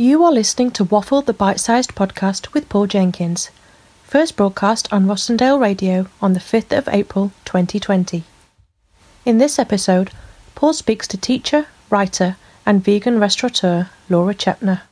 You are listening to Waffle the Bite Sized Podcast with Paul Jenkins, first broadcast on Rossendale Radio on the 5th of April 2020. In this episode, Paul speaks to teacher, writer, and vegan restaurateur Laura Chepner.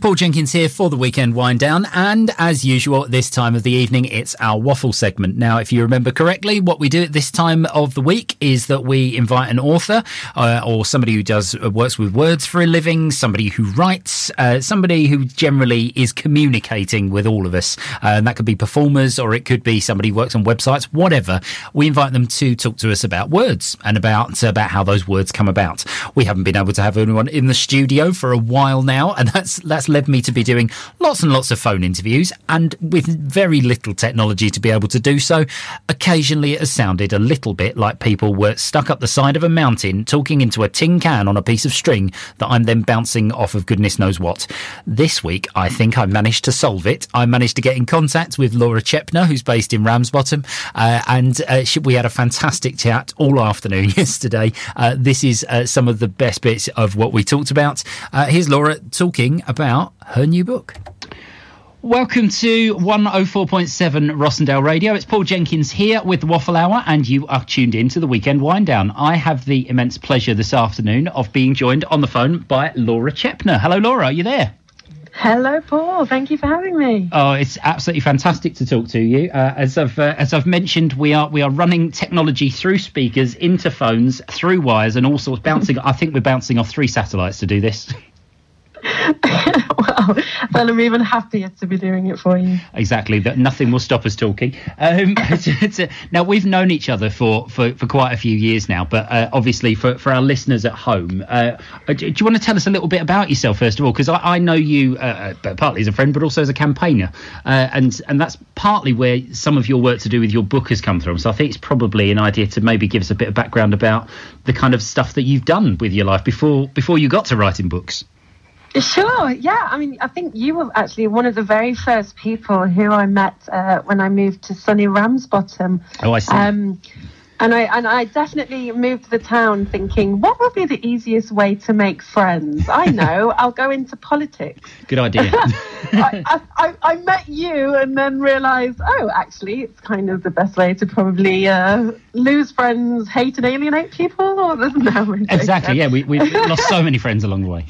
Paul Jenkins here for the weekend wind down, and as usual, at this time of the evening, it's our waffle segment. Now, if you remember correctly, what we do at this time of the week is that we invite an author uh, or somebody who does uh, works with words for a living, somebody who writes, uh, somebody who generally is communicating with all of us. Uh, and that could be performers, or it could be somebody who works on websites, whatever. We invite them to talk to us about words and about about how those words come about. We haven't been able to have anyone in the studio for a while now, and that's that's led me to be doing lots and lots of phone interviews, and with very little technology to be able to do so. Occasionally, it has sounded a little bit like people were stuck up the side of a mountain talking into a tin can on a piece of string that I'm then bouncing off of goodness knows what. This week, I think I managed to solve it. I managed to get in contact with Laura Chepner, who's based in Ramsbottom, uh, and uh, we had a fantastic chat all afternoon yesterday. Uh, this is uh, some of the best bits of what we talked about. Uh, here's Laura talking about her new book. Welcome to 104.7 Rossendale Radio. It's Paul Jenkins here with the Waffle Hour, and you are tuned in to the weekend wind down. I have the immense pleasure this afternoon of being joined on the phone by Laura Chepner. Hello, Laura, are you there? Hello, Paul. Thank you for having me. Oh, it's absolutely fantastic to talk to you. Uh, as I've uh, as I've mentioned, we are we are running technology through speakers, into phones, through wires, and all sorts bouncing. I think we're bouncing off three satellites to do this. well, then I'm even happier to be doing it for you. exactly. That nothing will stop us talking. Um, now we've known each other for, for, for quite a few years now but uh, obviously for, for our listeners at home uh, do, do you want to tell us a little bit about yourself first of all? Because I, I know you uh, uh, partly as a friend but also as a campaigner. Uh, and and that's partly where some of your work to do with your book has come from. So I think it's probably an idea to maybe give us a bit of background about the kind of stuff that you've done with your life before before you got to writing books Sure, yeah. I mean, I think you were actually one of the very first people who I met uh, when I moved to sunny Ramsbottom. oh I see Um, and I and I definitely moved to the town thinking, what would be the easiest way to make friends? I know, I'll go into politics. good idea I, I, I, I met you and then realised, oh, actually, it's kind of the best way to probably uh, lose friends, hate and alienate people. Or there's no exactly yeah we, we've lost so many friends along the way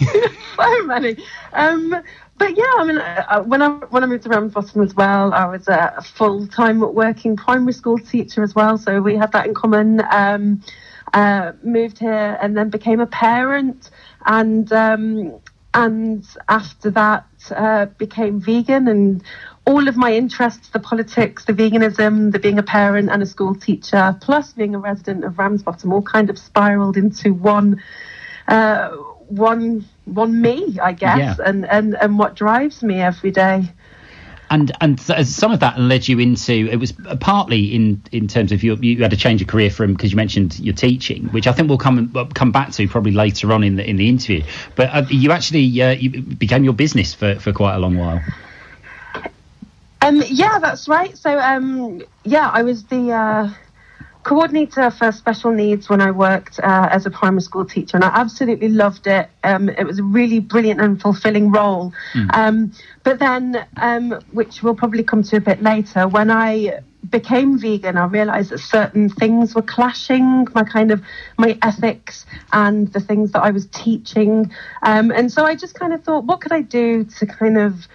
so many. Um, but yeah, I mean, uh, when I when I moved to Ramsbottom as well, I was a full time working primary school teacher as well, so we had that in common. Um, uh, moved here and then became a parent, and um, and after that uh, became vegan and. All of my interests, the politics, the veganism, the being a parent and a school teacher, plus being a resident of Ramsbottom, all kind of spiraled into one uh, one one me, I guess, Yeah. and, and and what drives me every day. and and th- some of that led you into it was partly in in terms of your you had a change of career from because you mentioned your teaching which I think we'll come uh, come back to probably later on in the in the interview but uh, you actually uh, you became your business for for quite a long while Um, yeah, that's right. So um, yeah, I was the uh, coordinator for special needs when I worked uh, as a primary school teacher, and I absolutely loved it. Um, it was a really brilliant and fulfilling role. Um, but then, um, which we'll probably come to a bit later, when I became vegan, I realised that certain things were clashing, my kind of my ethics and the things that I was teaching. Um, and so I just kind of thought, what could I do to kind of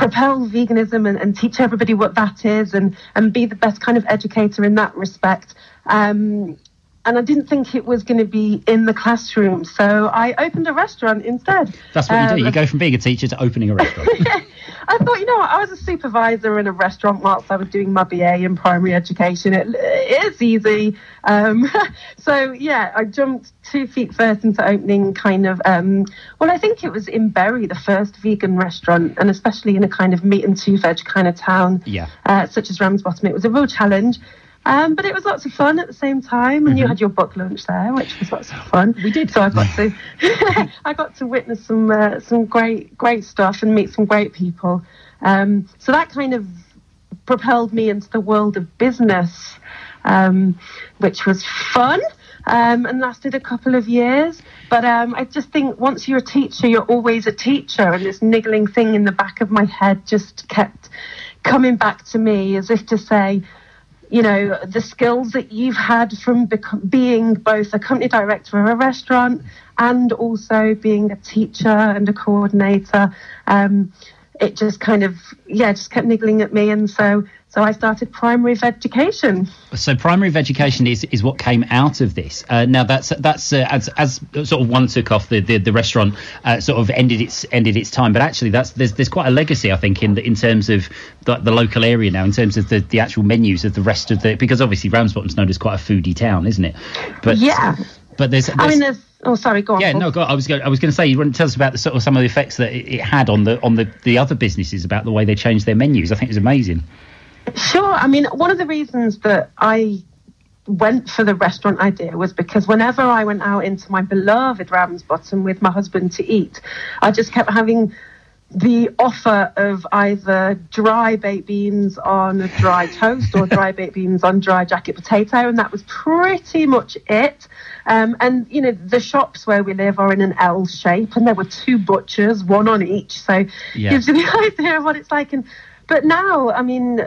propel veganism and, and teach everybody what that is and, and be the best kind of educator in that respect. Um, and I didn't think it was going to be in the classroom, so I opened a restaurant instead. that's what you do Um, you go from being a teacher to opening a restaurant I thought, you know what, I was a supervisor in a restaurant whilst I was doing my BA in primary education. It, it is easy. Um, so, yeah, I jumped two feet first into opening kind of, um, well, I think it was in Bury, the first vegan restaurant, and especially in a kind of meat and two veg kind of town, Yeah. uh, such as Ramsbottom. It was a real challenge. Um, but it was lots of fun at the same time, and you had your book launch there, which was lots of fun. We did. So I got to, I got to witness some uh, some great great stuff and meet some great people. Um, so that kind of propelled me into the world of business, um, which was fun um, and lasted a couple of years. But um, I just think once you're a teacher, you're always a teacher, and this niggling thing in the back of my head just kept coming back to me as if to say, you know, the skills that you've had from being both a company director of a restaurant and also being a teacher and a coordinator. Um, it just kind of, yeah, just kept niggling at me. And so, so I started primary of education. So primary of education is, is what came out of this. Uh, now that's that's uh, as as sort of one took off the the, the restaurant uh, sort of ended its ended its time, but actually that's there's there's quite a legacy I think in the, in terms of the, the local area now in terms of the, the actual menus of the rest of the because obviously Ramsbottom's known as quite a foodie town, isn't it? But Yeah. But there's, I mean, there's, oh, sorry, go on. yeah, Paul. no, go, I was going. I was going to say you want to tell us about the sort of some of the effects that it, it had on the on the, the other businesses about the way they changed their menus. I think it was amazing. Sure. I mean, one of the reasons that I went for the restaurant idea was because whenever I went out into my beloved Ramsbottom with my husband to eat, I just kept having the offer of either dry baked beans on a dry toast or dry baked beans on dry jacket potato, and that was pretty much it. Um, and you know, the shops where we live are in an L shape, and there were two butchers, one on each, so Yeah. gives you the idea of what it's like. And but now, I mean,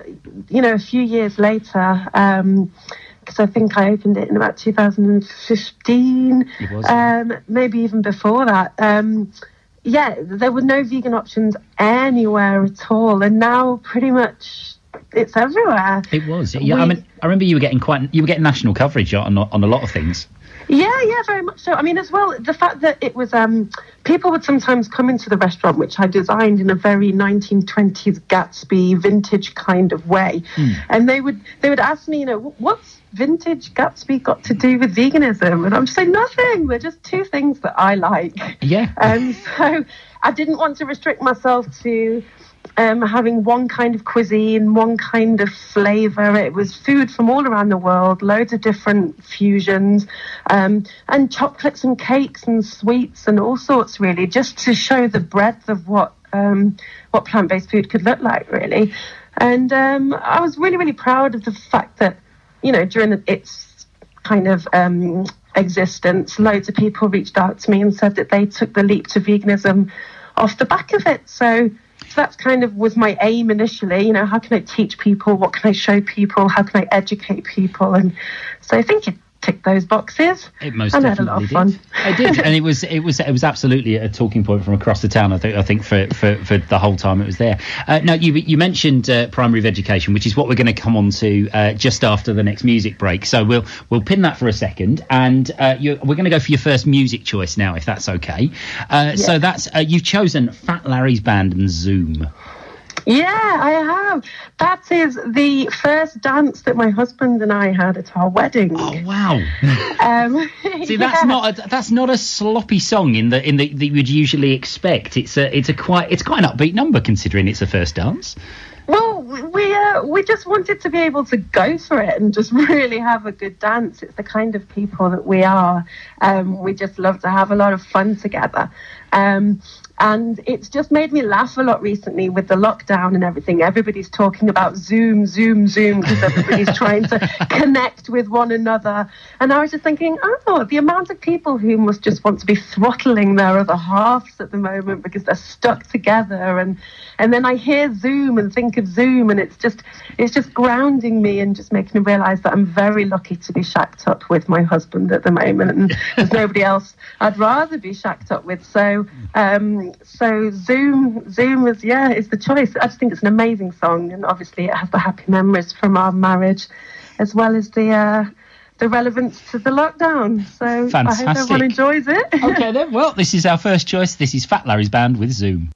you know, a few years later. Um, because I think I opened it in about 2015, It was, um, maybe even before that. Um, yeah, there were no vegan options anywhere at all, and now pretty much it's everywhere. It was. Yeah, I mean, I remember you were getting quite you were getting national coverage on on a lot of things. Yeah, yeah, very much so. I mean, as well, the fact that it was um, people would sometimes come into the restaurant, which I designed in a very 1920s Gatsby vintage kind of way, and they would they would ask me, you know, what's vintage Gatsby got to do with veganism? And I'm just saying nothing. They're just two things that I like. Yeah. Um, so I didn't want to restrict myself to um, having one kind of cuisine, one kind of flavour. It was food from all around the world, loads of different fusions, um, and chocolates and cakes and sweets and all sorts, really, just to show the breadth of what um, what plant based food could look like, really. And um, I was really, really proud of the fact that, you know, during its kind of um, existence, loads of people reached out to me and said that they took the leap to veganism off the back of it. So, so that's kind of was my aim initially. You know, how can I teach people? What can I show people? How can I educate people? And so I think it ticked those boxes. It most and I had a definitely lot of did. fun. It did, and it was it was it was absolutely a talking point from across the town. I think I think for for, for the whole time it was there. Uh, now you you mentioned uh, primary education, which is what we're going to come on to uh, just after the next music break. So we'll we'll pin that for a second, and uh, we're going to go for your first music choice now, if that's okay. Uh, So that's uh, you've chosen Fat Larry's band and Zoom. Yeah, I have. That is the first dance that my husband and I had at our wedding. Oh wow! Um, See, that's yeah. not a, that's not a sloppy song in the in the that you would usually expect. It's a it's a quite it's quite an upbeat number considering it's a first dance. Well, we uh, we just wanted to be able to go for it and just really have a good dance. It's the kind of people that we are. Um, we just love to have a lot of fun together. Um, and it's just made me laugh a lot recently with the lockdown and everything. Everybody's talking about Zoom, Zoom, Zoom because everybody's trying to connect with one another. And I was just thinking, oh, the amount of people who must just want to be throttling their other halves at the moment because they're stuck together. And and then I hear Zoom and think of Zoom, and it's just it's just grounding me and just making me realise that I'm very lucky to be shacked up with my husband at the moment, and there's nobody else I'd rather be shacked up with. So um, so Zoom Zoom is yeah is the choice. I just think it's an amazing song, and obviously it has the happy memories from our marriage, as well as the. Uh, the relevance to the lockdown. So I hope everyone enjoys it. Okay then. Well, this is our first choice. This is Fat Larry's band with Zoom.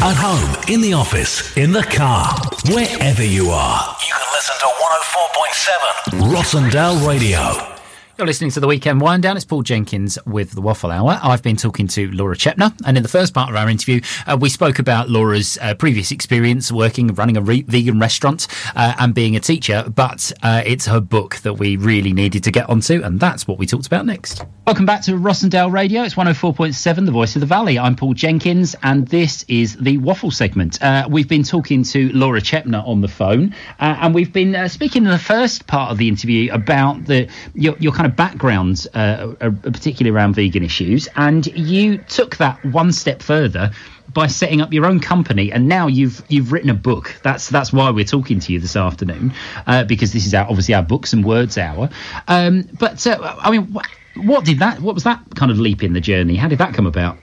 At home, in the office, in the car, wherever you are. You can listen to 104.7 Rossendale Radio. You're listening to the Weekend Wind Down. It's Paul Jenkins with the Waffle Hour. I've been talking to Laura Chepner, and in the first part of our interview, uh, we spoke about Laura's uh, previous experience working, running a re- vegan restaurant, uh, and being a teacher. But uh, it's her book that we really needed to get onto, and that's what we talked about next. Welcome back to Rossendale Radio. It's 104.7, the voice of the valley. I'm Paul Jenkins, and this is the Waffle segment. Uh, we've been talking to Laura Chepner on the phone, uh, and we've been speaking in the first part of the interview about the your, your kind of background, uh, uh, particularly around vegan issues, and you took that one step further by setting up your own company, and now you've you've written a book. That's that's why we're talking to you this afternoon, uh, because this is our, obviously our books and words hour. Um, but uh, I mean, what, what did that? What was that kind of leap in the journey? How did that come about?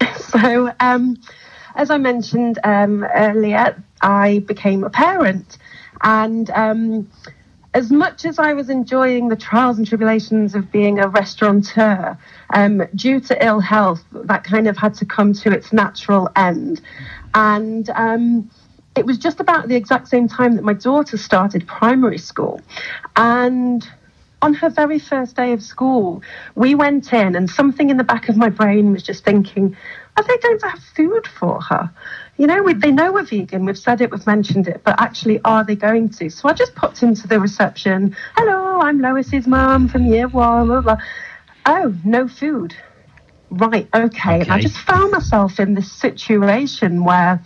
So, um, as I mentioned um, earlier, I became a parent, and um, as much as I was enjoying the trials and tribulations of being a restaurateur, um, due to ill health, that kind of had to come to its natural end, and. Um, it was just about the exact same time that my daughter started primary school. And on her very first day of school, we went in, and something in the back of my brain was just thinking, are they going to have food for her? You know, we, they know we're vegan, we've said it, we've mentioned it, but actually, are they going to? So I just popped into the reception, hello, I'm Lois's mum from year one, blah, blah. Oh, no food. Right, okay. And I just found myself in this situation where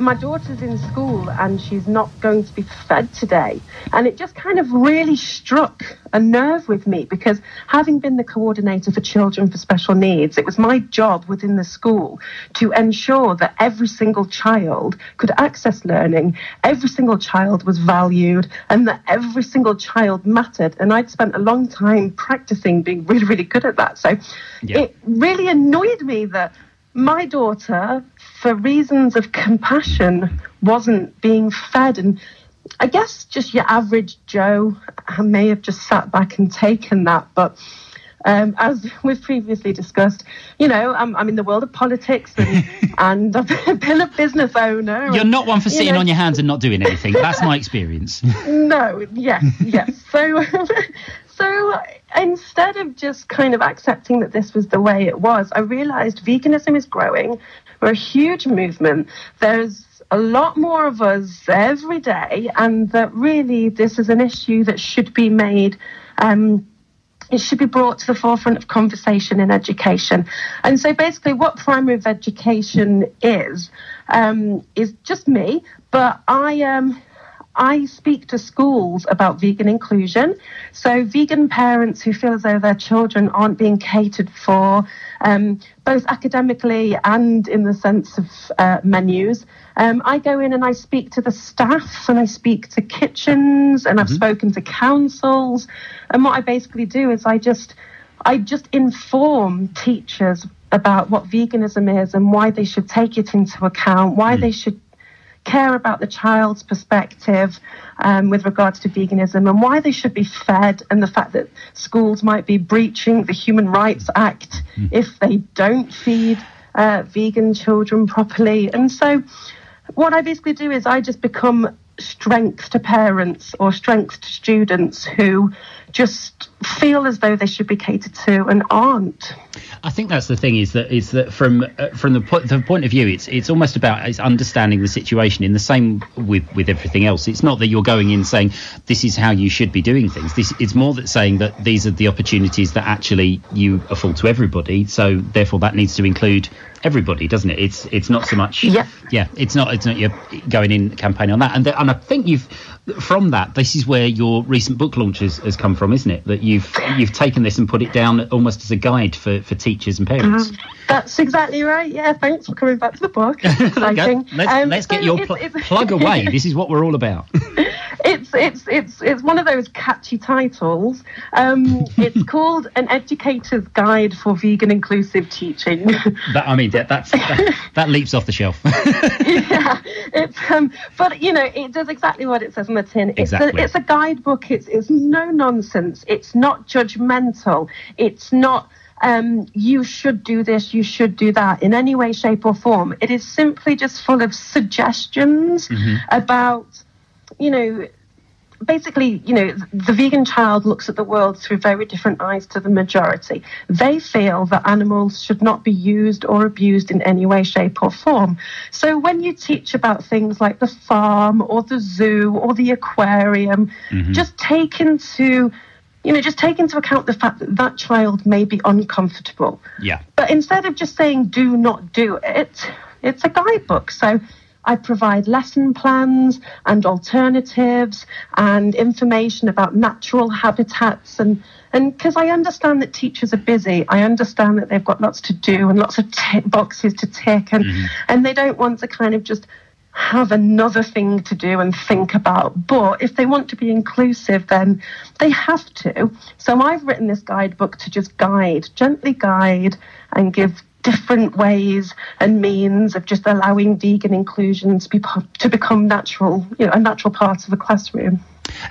my daughter's in school and she's not going to be fed today. And it just kind of really struck a nerve with me because having been the coordinator for children for special needs, it was my job within the school to ensure that every single child could access learning, every single child was valued, and that every single child mattered. And I'd spent a long time practicing being really, really good at that. So Yeah. it really annoyed me that my daughter, for reasons of compassion, wasn't being fed. And I guess just your average Joe may have just sat back and taken that. But um, as we've previously discussed, you know, I'm, I'm in the world of politics and, and I've been a business owner. You're and, not one for you sitting know, on your hands and not doing anything. That's my experience. no, yes, yes. So, so instead of just kind of accepting that this was the way it was, I realized veganism is growing. We're a huge movement. There's a lot more of us every day, and that really this is an issue that should be made. Um, it should be brought to the forefront of conversation in education. And so basically, what primary education is, um, is just me, but I Um, I speak to schools about vegan inclusion. So, vegan parents who feel as though their children aren't being catered for, um, both academically and in the sense of uh, menus. Um, I go in and I speak to the staff and I speak to kitchens and I've spoken to councils. And what I basically do is I just I just inform teachers about what veganism is and why they should take it into account, why they should care about the child's perspective um, with regards to veganism and why they should be fed, and the fact that schools might be breaching the Human Rights Act if they don't feed uh, vegan children properly. And so, what I basically do is I just become strength to parents or strength to students who just feel as though they should be catered to and aren't. I think that's the thing is that is that from uh, from the, po- the point of view, it's it's almost about it's understanding the situation. In the same with with everything else, it's not that you're going in saying this is how you should be doing things. This it's more that saying that these are the opportunities that actually you afford to everybody. So therefore, that needs to include everybody, doesn't it? It's it's not so much. Yeah. yeah. It's not it's not you're going in campaigning on that. And the, and I think you've from that this is where your recent book launch has, has come from, isn't it? That you've you've taken this and put it down almost as a guide for for teachers and parents. That's exactly right. Yeah, thanks for coming back to the book. Exciting. Let's, Um, let's get your pl- plug away. This is what we're all about. it's it's it's it's one of those catchy titles. Um, it's called An Educator's Guide for Vegan Inclusive Teaching. that, I mean, that, that's that, that leaps off the shelf. yeah, it's um, but you know, it does exactly what it says on the tin. It's Exactly. a it's a guidebook. It's it's no nonsense. It's not judgmental. It's not um, you should do this, you should do that in any way, shape, or form. It is simply just full of suggestions about, you know, basically, you know, the vegan child looks at the world through very different eyes to the majority. They feel that animals should not be used or abused in any way, shape, or form. So when you teach about things like the farm or the zoo or the aquarium, mm-hmm. just take into you know, just take into account the fact that that child may be uncomfortable. Yeah. But instead of just saying do not do it, it's a guidebook. So I provide lesson plans and alternatives and information about natural habitats and and because I understand that teachers are busy, I understand that they've got lots to do and lots of tick boxes to tick and mm-hmm. and they don't want to kind of just have another thing to do and think about. But if they want to be inclusive, then they have to. So I've written this guidebook to just guide, gently guide, and give different ways and means of just allowing vegan inclusion to be to become natural, you know, a natural part of the classroom.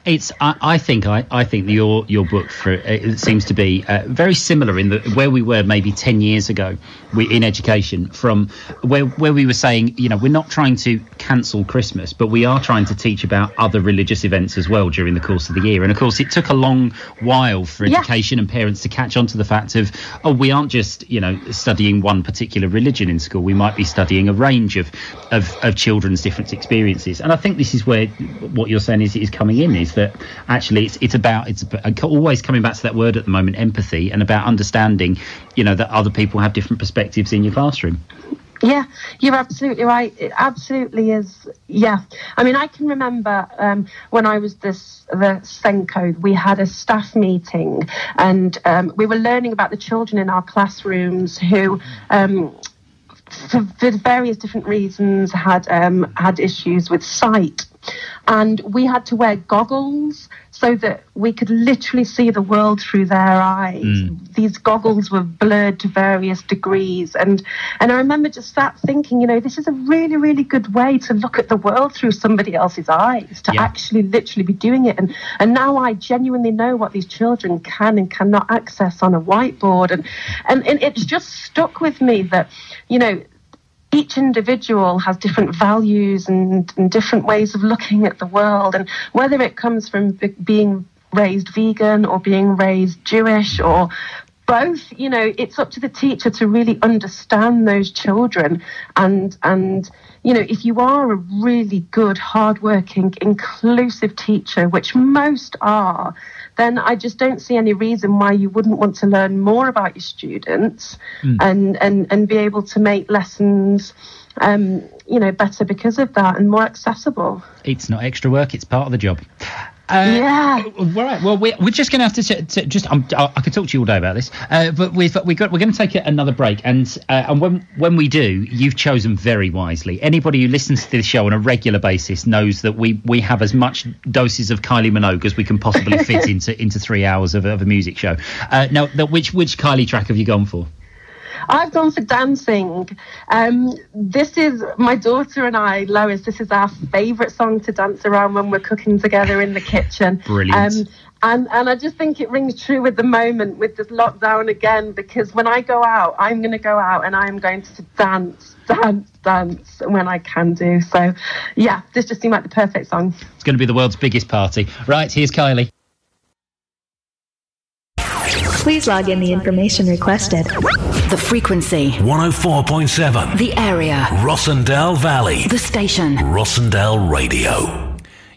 It's. I, I think. I, I think your your book for it seems to be uh, very similar in the where we were maybe ten years ago, we, in education. From where where we were saying, you know, we're not trying to cancel Christmas, but we are trying to teach about other religious events as well during the course of the year. And of course, it took a long while for Yeah. education and parents to catch on to the fact of, oh, we aren't just you know studying one particular religion in school. We might be studying a range of of, of children's different experiences. And I think this is where what you're saying is is coming in is that actually it's it's about it's about, always coming back to that word at the moment empathy and about understanding you know that other people have different perspectives in your classroom Yeah, you're absolutely right. It absolutely is. Yeah, I mean, I can remember um, when I was this the SENCo, we had a staff meeting, and um, we were learning about the children in our classrooms who. Um, for, for various different reasons, had um, had issues with sight, and we had to wear goggles so that we could literally see the world through their eyes. Hmm. These goggles were blurred to various degrees, and and I remember just sat thinking, you know, this is a really really good way to look at the world through somebody else's eyes, to Yeah. actually literally be doing it, and and now I genuinely know what these children can and cannot access on a whiteboard, and and, and it's just stuck with me that, you know each individual has different values and, and different ways of looking at the world, and whether it comes from be- being raised vegan or being raised Jewish or both, you know, it's up to the teacher to really understand those children. And and you know, if you are a really good, hardworking, inclusive teacher, which most are, then I just don't see any reason why you wouldn't want to learn more about your students and, and, and be able to make lessons, um, you know, better because of that and more accessible. it's not extra work it's part of the job uh, Yeah. All right. Well, we're, we're just going to have to, t- t- just. I'm, I I could talk to you all day about this, uh, but we've we got we're going to take another break, and uh, and when when we do, you've chosen very wisely. Anybody who listens to this show on a regular basis knows that we we have as much doses of Kylie Minogue as we can possibly fit into into three hours of, a- of a music show. Uh, now, the, which which Kylie track have you gone for? I've gone for dancing. Um, this is my daughter and I, Lois. This is our favourite song to dance around when we're cooking together in the kitchen. Brilliant. Um, and and I just think it rings true with the moment with this lockdown again because when I go out, I'm going to go out and I'm going to dance, dance, dance when I can do. So, yeah, this just seemed like the perfect song. It's going to be the world's biggest party. Right, here's Kylie. Please log in the information requested. The frequency, 104.7 the area, Rossendale Valley. the station. Rossendale Radio.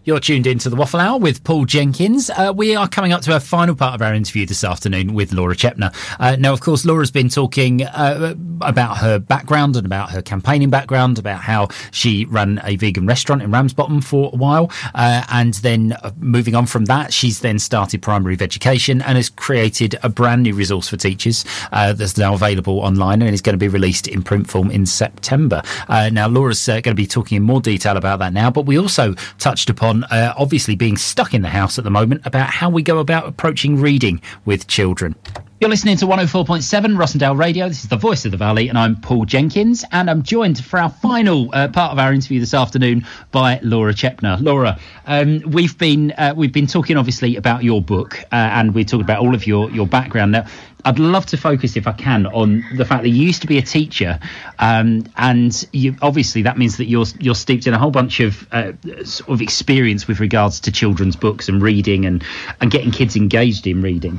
You're tuned into the Waffle Hour with Paul Jenkins. Uh, we are coming up to our final part of our interview this afternoon with Laura Chepner. Uh, now, of course, Laura's been talking uh, about her background and about her campaigning background, about how she ran a vegan restaurant in Ramsbottom for a while. Uh, and then uh, moving on from that, she's then started Primary Education and has created a brand new resource for teachers uh, that's now available online and is going to be released in print form in September. Now, Laura's going to be talking in more detail about that now, but we also touched upon uh, obviously being stuck in the house at the moment about how we go about approaching reading with children. You're listening to 104.7 Rossendale Radio. This is the voice of the valley, and I'm Paul Jenkins. And I'm joined for our final uh, part of our interview this afternoon by Laura Chepner. Laura, um, we've been uh, we've been talking obviously about your book, uh, and we talked about all of your your background. Now, I'd love to focus, if I can, on the fact that you used to be a teacher, um, and you, obviously that means that you're you're steeped in a whole bunch of uh, sort of experience with regards to children's books and reading and and getting kids engaged in reading.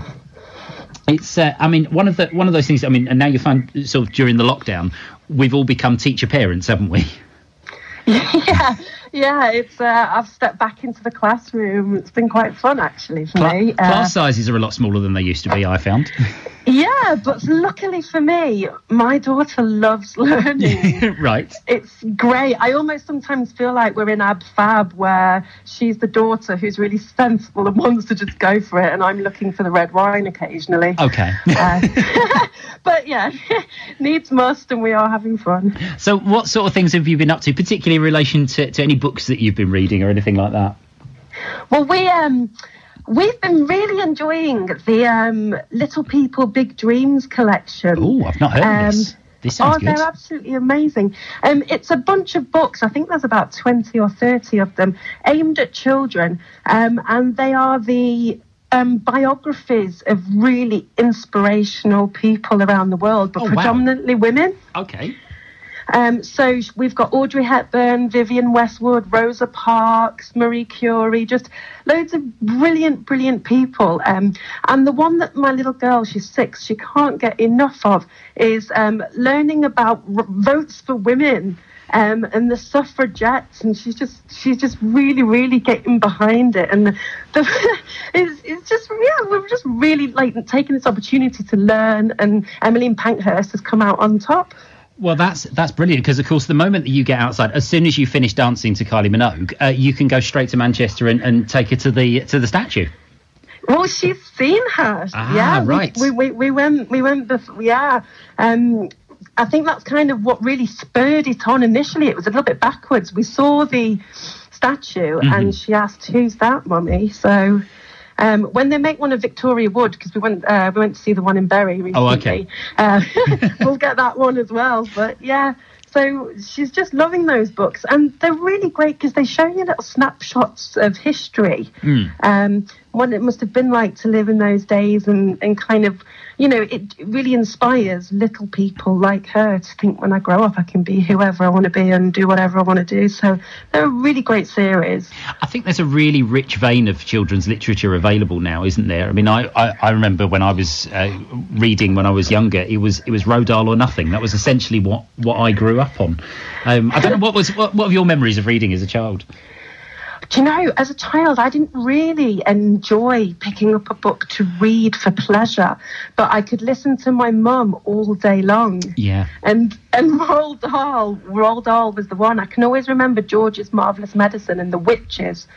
It's uh, i mean one of the one of those things i mean and now you find sort of during the lockdown we've all become teacher parents haven't we? Yeah, yeah. It's uh, I've stepped back into the classroom. It's been quite fun actually for Cla- me. Uh, class sizes are a lot smaller than they used to be i found yeah, but luckily for me, my daughter loves learning. right it's great. I almost sometimes feel like we're in Ab Fab, where she's the daughter who's really sensible and wants to just go for it, and I'm looking for the red wine occasionally. okay Uh, but yeah, needs must, and we are having fun. so what sort of things have you been up to particularly in relation to, to any books that you've been reading or anything like that Well, we um, we've been really enjoying the um, Little People Big Dreams collection. oh i've not heard Um, of this this Oh, good they're absolutely amazing. Um, it's a bunch of books. I think there's about 20 or 30 of them aimed at children. Um, and they are the um, biographies of really inspirational people around the world, but Oh, wow. predominantly women. okay Um, so we've got Audrey Hepburn, Vivienne Westwood, Rosa Parks, Marie Curie, just loads of brilliant, brilliant people. Um, and the one that my little girl, she's six, she can't get enough of is um, learning about r- votes for women. Um, and the suffragettes, and she's just she's just really really getting behind it, and the, it's, it's just yeah we're just really like taking this opportunity to learn, and Emmeline Pankhurst has come out on top. Well, that's that's brilliant because, of course, the moment that you get outside, as soon as you finish dancing to Kylie Minogue, uh, you can go straight to Manchester and, and take her to the to the statue. Well, she's seen her. Ah, yeah, we- right. We, we, we went we went before. Yeah, um, I think that's kind of what really spurred it on. Initially, it was a little bit backwards. We saw the statue, Mm-hmm. and she asked, "Who's that, mummy?" So. Um, when they make one of Victoria Wood, because we went uh, we went to see the one in Bury recently. Oh, okay. Uh, we'll get that one as well. But yeah, so she's just loving those books, and they're really great because they show you little snapshots of history. Um, what it must have been like to live in those days, and, and kind of, you know, it really inspires little people like her to think when I grow up, I can be whoever I want to be and do whatever I want to do. So they're a really great series. I think there's a really rich vein of children's literature available now, isn't there? I mean, I, I, I remember when I was uh, reading when I was younger, it was it was Roald Dahl or nothing. That was essentially what, what I grew up on. Um, I don't know what was what, what are your memories of reading as a child? Do you know, as a child, I didn't really enjoy picking up a book to read for pleasure, but I could listen to my mum all day long. Yeah. And and Roald Dahl, Roald Dahl was the one. I can always remember George's Marvelous Medicine and The Witches.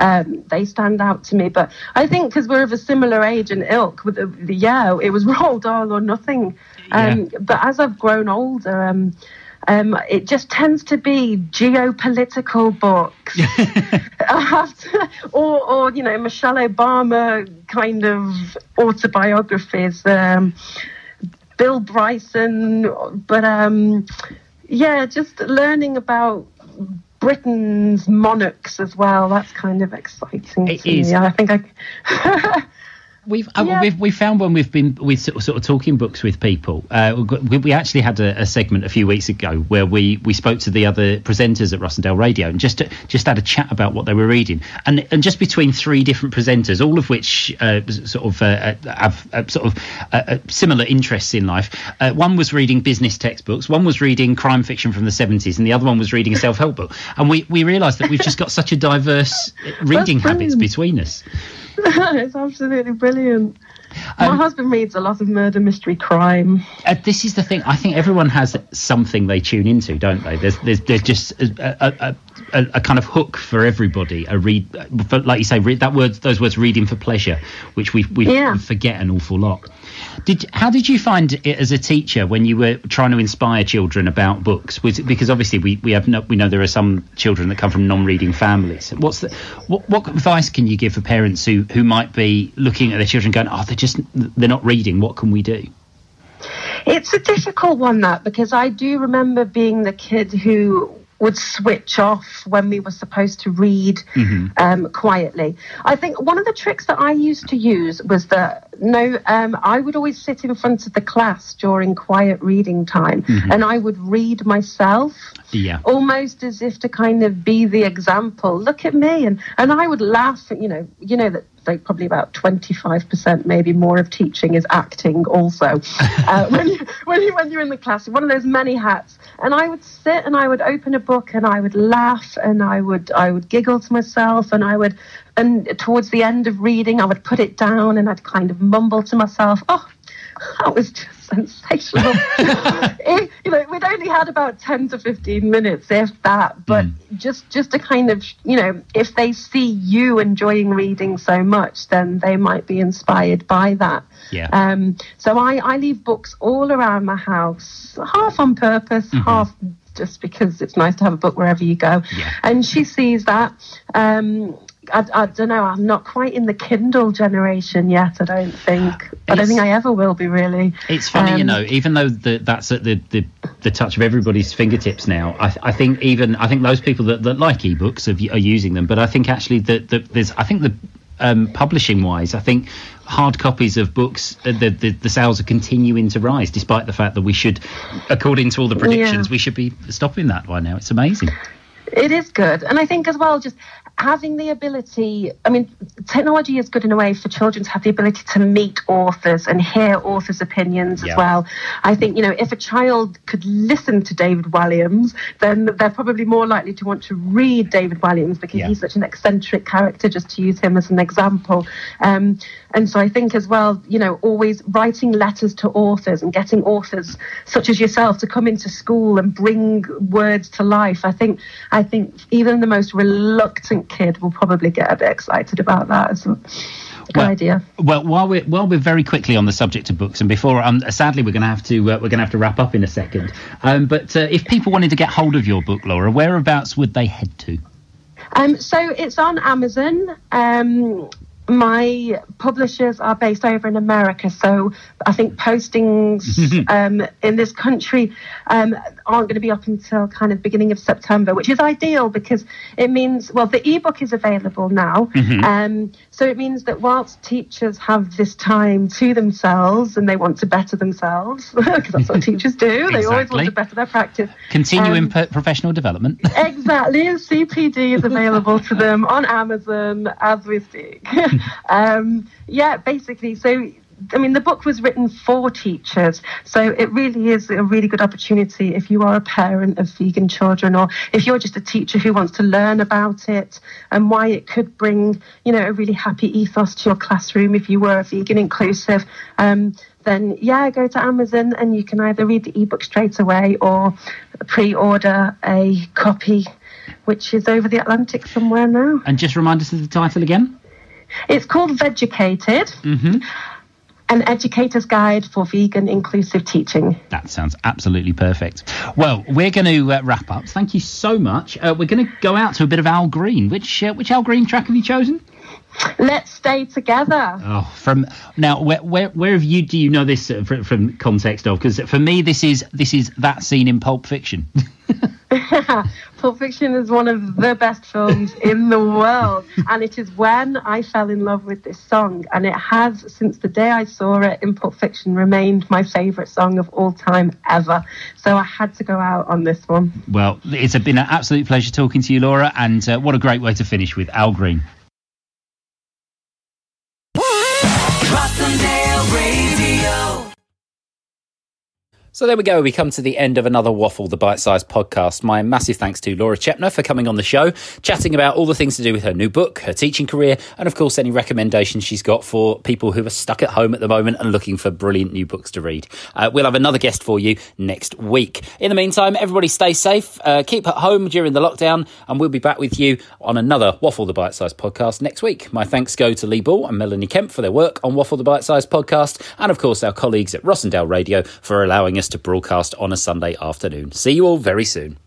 Um, they stand out to me, but I think because we're of a similar age and ilk, with the, the yeah, it was Roald Dahl or nothing. Um, But as I've grown older, um, um, it just tends to be geopolitical books. To, or, or you know, Michelle Obama kind of autobiographies. Um, Bill Bryson, but um, yeah, just learning about Britain's monarchs as well. That's kind of exciting. It to is. Me. I think I. We've uh, Yeah. we've we found when we've been with sort of, sort of talking books with people. Uh, we, we actually had a, a segment a few weeks ago where we, we spoke to the other presenters at Rossendale Radio and just just had a chat about what they were reading and and just between three different presenters, all of which uh, sort of uh, have uh, sort of uh, uh, similar interests in life. Uh, one was reading business textbooks, one was reading crime fiction from the seventies, and the other one was reading a self help book. And we we realised that we've just got such a diverse uh, reading habits between us. it's absolutely brilliant. My Um, husband reads a lot of murder mystery crime. Uh, this is the thing. I think everyone has something they tune into, don't they? There's there's, there's just a, a, a, a, kind of hook for everybody. A read, for, like you say, read that word, those words, reading for pleasure, which we we Yeah. forget an awful lot. Did how did you find it as a teacher when you were trying to inspire children about books? Was it, because obviously we, we have no, we know there are some children that come from non-reading families. What's the what, what advice can you give for parents who who might be looking at their children going, oh, they're just they're not reading. What can we do? It's a difficult one, that, because I do remember being the kid who would switch off when we were supposed to read um, quietly. I think one of the tricks that I used to use was that no, um, I would always sit in front of the class during quiet reading time and I would read myself Yeah. almost as if to kind of be the example. Look at me, and and I would laugh. You know, you know that like probably about twenty five percent, maybe more of teaching is acting. Also, uh, when you, when you when you're in the class, one of those many hats. And I would sit and I would open a book and I would laugh and I would I would giggle to myself and I would and towards the end of reading I would put it down and I'd kind of mumble to myself, oh. That was just sensational. It- you know, we'd only had about ten to fifteen minutes, if that. But just, just to kind of, you know, if they see you enjoying reading so much, then they might be inspired by that. Yeah. Um, so I, I leave books all around my house, half on purpose, half just because it's nice to have a book wherever you go. Yeah. And she sees that. Um, I, I don't know. I'm not quite in the Kindle generation yet. I don't think. I don't think I ever will be. Really. It's funny, you Um, know, even though the, that's at the, the, the touch of everybody's fingertips now, I, I think even I think those people that, that like ebooks are, are using them. But I think actually that the, there's I think the um, publishing wise, I think hard copies of books, uh, the, the the sales are continuing to rise, despite the fact that we should, according to all the predictions, Yeah. we should be stopping that by now. It's amazing. It is good. And I think as well, just having the ability, I mean, technology is good in a way for children to have the ability to meet authors and hear authors' opinions Yeah. as well. I think, you know, if a child could listen to David Walliams, then they're probably more likely to want to read David Walliams because Yeah. he's such an eccentric character, just to use him as an example. Um, and so I think as well, you know, always writing letters to authors and getting authors such as yourself to come into school and bring words to life. I think I think even the most reluctant kid will probably get a bit excited about that. It's a good Well- idea. Well, while we're while we're very quickly on the subject of books, and before, um, sadly, we're going to have to uh, we're going to have to wrap up in a second. Um, but uh, if people wanted to get hold of your book, Laura, whereabouts would they head to? Um, so it's on Amazon. Um, my publishers are based over in America, so I think postings um, in this country um, aren't going to be up until kind of beginning of September, which is ideal because it means well the ebook is available now, um, so it means that whilst teachers have this time to themselves and they want to better themselves because that's what teachers do, they always want to better their practice. Continuing Um, professional development. Exactly. CPD is available to them on Amazon as we speak. um, yeah, basically. So, I mean, the book was written for teachers. So it really is a really good opportunity if you are a parent of vegan children or if you're just a teacher who wants to learn about it and why it could bring, you know, a really happy ethos to your classroom if you were a vegan inclusive. Um, then yeah, go to Amazon and you can either read the ebook straight away or pre-order a copy, which is over the Atlantic somewhere now. and just remind us of the title again. It's called Vegucated, an educator's guide for vegan inclusive teaching. That sounds absolutely perfect. Well, we're going to uh, wrap up. Thank you so much. Uh, we're going to go out to a bit of Al Green. Which uh, which Al Green track have you chosen? Let's stay together. Oh, from now, where where, where have you do you know this uh, from, from context of? Because for me, this is this is that scene in Pulp Fiction. Pulp Fiction is one of the best films in the world, and it is when I fell in love with this song, and it has since the day I saw it in Pulp Fiction remained my favourite song of all time ever. So I had to go out on this one. well, it's been an absolute pleasure talking to you, Laura, and uh, what a great way to finish with Al Green. So there we go. We come to the end of another Waffle, the Bite Size podcast. My massive thanks to Laura Chepner for coming on the show, chatting about all the things to do with her new book, her teaching career, and of course, any recommendations she's got for people who are stuck at home at the moment and looking for brilliant new books to read. Uh, we'll have another guest for you next week. In the meantime, everybody stay safe, uh, keep at home during the lockdown, and we'll be back with you on another Waffle, the Bite Size podcast next week. My thanks go to Lee Ball and Melanie Kemp for their work on Waffle, the Bite Size podcast, and of course, our colleagues at Rossendale Radio for allowing us to broadcast on a Sunday afternoon. See you all very soon.